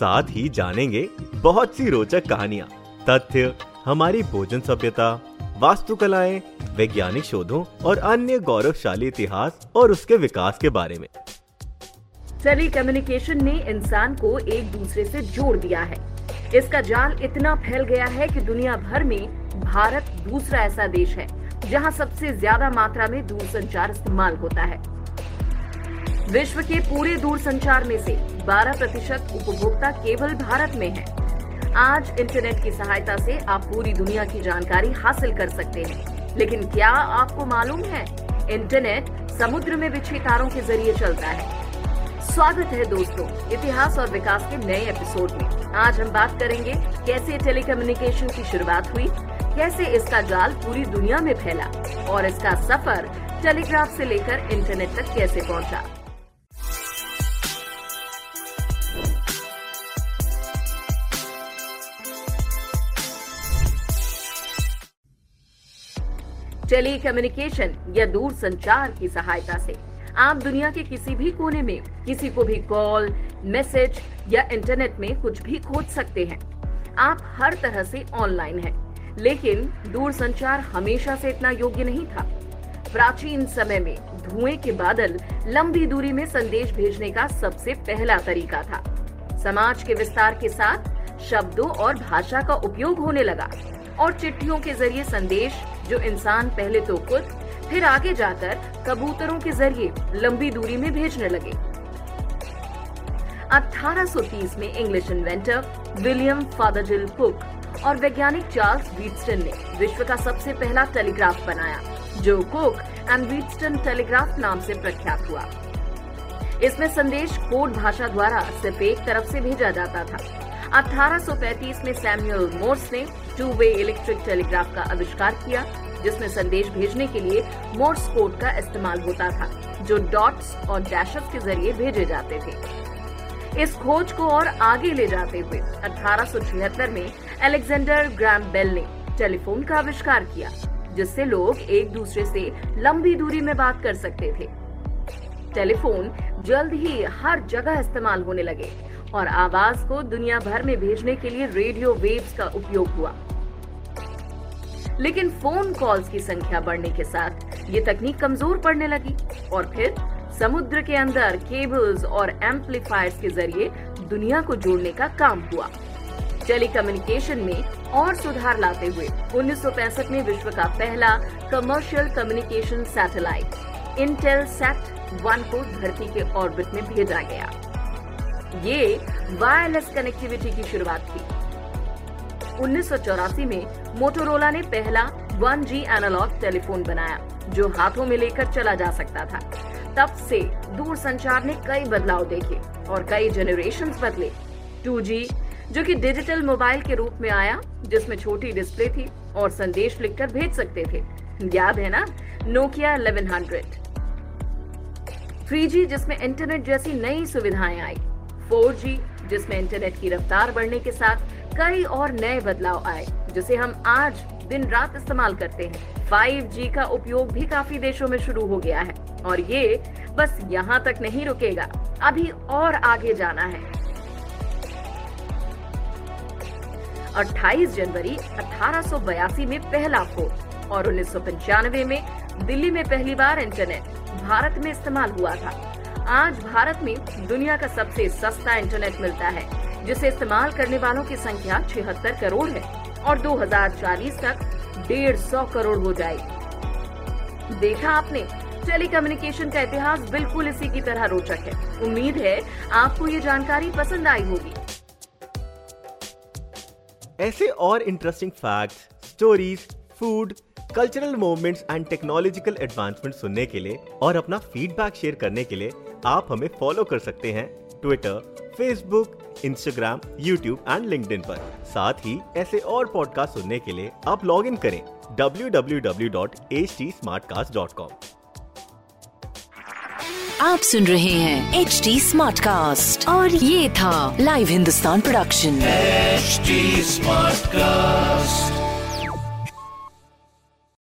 साथ ही जानेंगे बहुत सी रोचक कहानियाँ, तथ्य, हमारी भोजन सभ्यता, वास्तुकलाएँ, वैज्ञानिक शोधों और अन्य गौरवशाली इतिहास और उसके विकास के बारे में। टेली कम्युनिकेशन ने इंसान को एक दूसरे से जोड़ दिया है। इसका जाल इतना फैल गया है कि दुनिया भर में भारत दूसरा ऐसा देश है, जहाँ सबसे ज़्यादा मात्रा में दूरसंचार इस्तेमाल होता है। विश्व के पूरे दूरसंचार में से 12 प्रतिशत उपभोक्ता केवल भारत में है। आज इंटरनेट की सहायता से आप पूरी दुनिया की जानकारी हासिल कर सकते हैं। लेकिन क्या आपको मालूम है, इंटरनेट समुद्र में बिछे तारों के ज़रिए चलता है? स्वागत है दोस्तों, इतिहास और विकास के नए एपिसोड में। आज हम बात करेंगे, कैसे टेलीकम्युनिकेशन की शुरुआत हुई, कैसे इसका जाल पूरी दुनिया में फैला, और इसका सफ़र टेलीग्राफ से लेकर इंटरनेट तक कैसे पहुँचा। टेली कम्युनिकेशन या दूर संचार की सहायता से। आप दुनिया के किसी भी कोने में किसी को भी कॉल मैसेज या इंटरनेट में कुछ भी खोज सकते हैं। आप हर तरह से ऑनलाइन हैं, लेकिन दूर संचार हमेशा से इतना योग्य नहीं था। प्राचीन समय में धुएँ के बादल लंबी दूरी में संदेश भेजने का सबसे पहला तरीका था। समाज के विस्तार के साथ शब्दों और भाषा का उपयोग होने लगा। और चिट्ठियों के ज़रिए संदेश, जो इंसान पहले तो खुद, फिर आगे जाकर कबूतरों के ज़रिए लंबी दूरी में भेजने लगे। 1830 में English inventor William Fothergill Cooke और वैज्ञानिक चार्ल्स वीटस्टन ने विश्व का सबसे पहला टेलीग्राफ बनाया, जो कुक एंड व्हीटस्टन टेलीग्राफ नाम से प्रख्यात हुआ। इसमें संदेश कोड भाषा द्वारा सिर्फ़ एक तरफ़ से भेजा जाता था। 1835 में सैमुअल मोर्स ने टू वे इलेक्ट्रिक टेलीग्राफ का आविष्कार किया, जिसमें संदेश भेजने के लिए मोर्स कोड का इस्तेमाल होता था, जो डॉट्स और डैशेस के ज़रिए भेजे जाते थे। इस खोज को और आगे ले जाते हुए अठारह सौ छिहत्तर में अलेक्जेंडर ग्राम बेल ने टेलीफोन का आविष्कार किया, जिससे लोग एक दूसरे से लंबी दूरी में बात कर सकते थे। टेलीफोन जल्द ही हर जगह इस्तेमाल होने लगे। और आवाज़ को दुनिया भर में भेजने के लिए रेडियो वेव्स का उपयोग हुआ। लेकिन फ़ोन कॉल्स की संख्या बढ़ने के साथ ये तकनीक कमज़ोर पड़ने लगी और फिर समुद्र के अंदर केबल्स और एम्पलीफायर्स के ज़रिए दुनिया को जोड़ने का काम हुआ। टेलीकम्युनिकेशन में और सुधार लाते हुए 1965 में विश्व का पहला commercial communication satellite Intelsat one को धरती के ऑर्बिट में भेजा गया। ये वायरलेस कनेक्टिविटी की शुरुआत थी उन्नीस सौ चौरासी में मोटोरोला ने पहला 1G एनालॉग टेलीफोन बनाया, जो हाथों में लेकर चला जा सकता था। तब से दूर संचार ने कई बदलाव देखे और कई जनरेशन बदले। 2G जो कि डिजिटल मोबाइल के रूप में आया, जिसमें छोटी डिस्प्ले थी और संदेश लिखकर भेज सकते थे। याद है ना? नोकिया 1100 3G जिसमें इंटरनेट जैसी नई सुविधाएँ आई। 4G जिसमें इंटरनेट की रफ्तार बढ़ने के साथ कई और नए बदलाव आए, जिसे हम आज दिन रात इस्तेमाल करते हैं। 5G का उपयोग भी काफ़ी देशों में शुरू हो गया है, और ये बस यहाँ तक नहीं रुकेगा, अभी और आगे जाना है। 28 जनवरी 1882 में पहला फ़ोन और उन्नीस सौ पंचानवे में दिल्ली में पहली बार इंटरनेट भारत में इस्तेमाल हुआ था। आज भारत में दुनिया का सबसे सस्ता इंटरनेट मिलता है, जिसे इस्तेमाल करने वालों की संख्या छिहत्तर करोड़ है और 2040 तक डेढ़ सौ करोड़ हो जाएगी। देखा आपने, टेलीकम्युनिकेशन का इतिहास बिल्कुल इसी की तरह रोचक है। उम्मीद है आपको ये जानकारी पसंद आई होगी। ऐसे और interesting fact stories food cultural movements and technological advancement सुनने के लिए और अपना फीडबैक शेयर करने के लिए आप हमें फॉलो कर सकते हैं Twitter Facebook Instagram YouTube and link पर। साथ ही ऐसे और पॉडकास्ट सुनने के लिए आप लॉग इन करें www.htsmartcast.com आप सुन रहे हैं एच डी स्मार्ट कास्ट और ये था live Hindustan production HD Smartcast.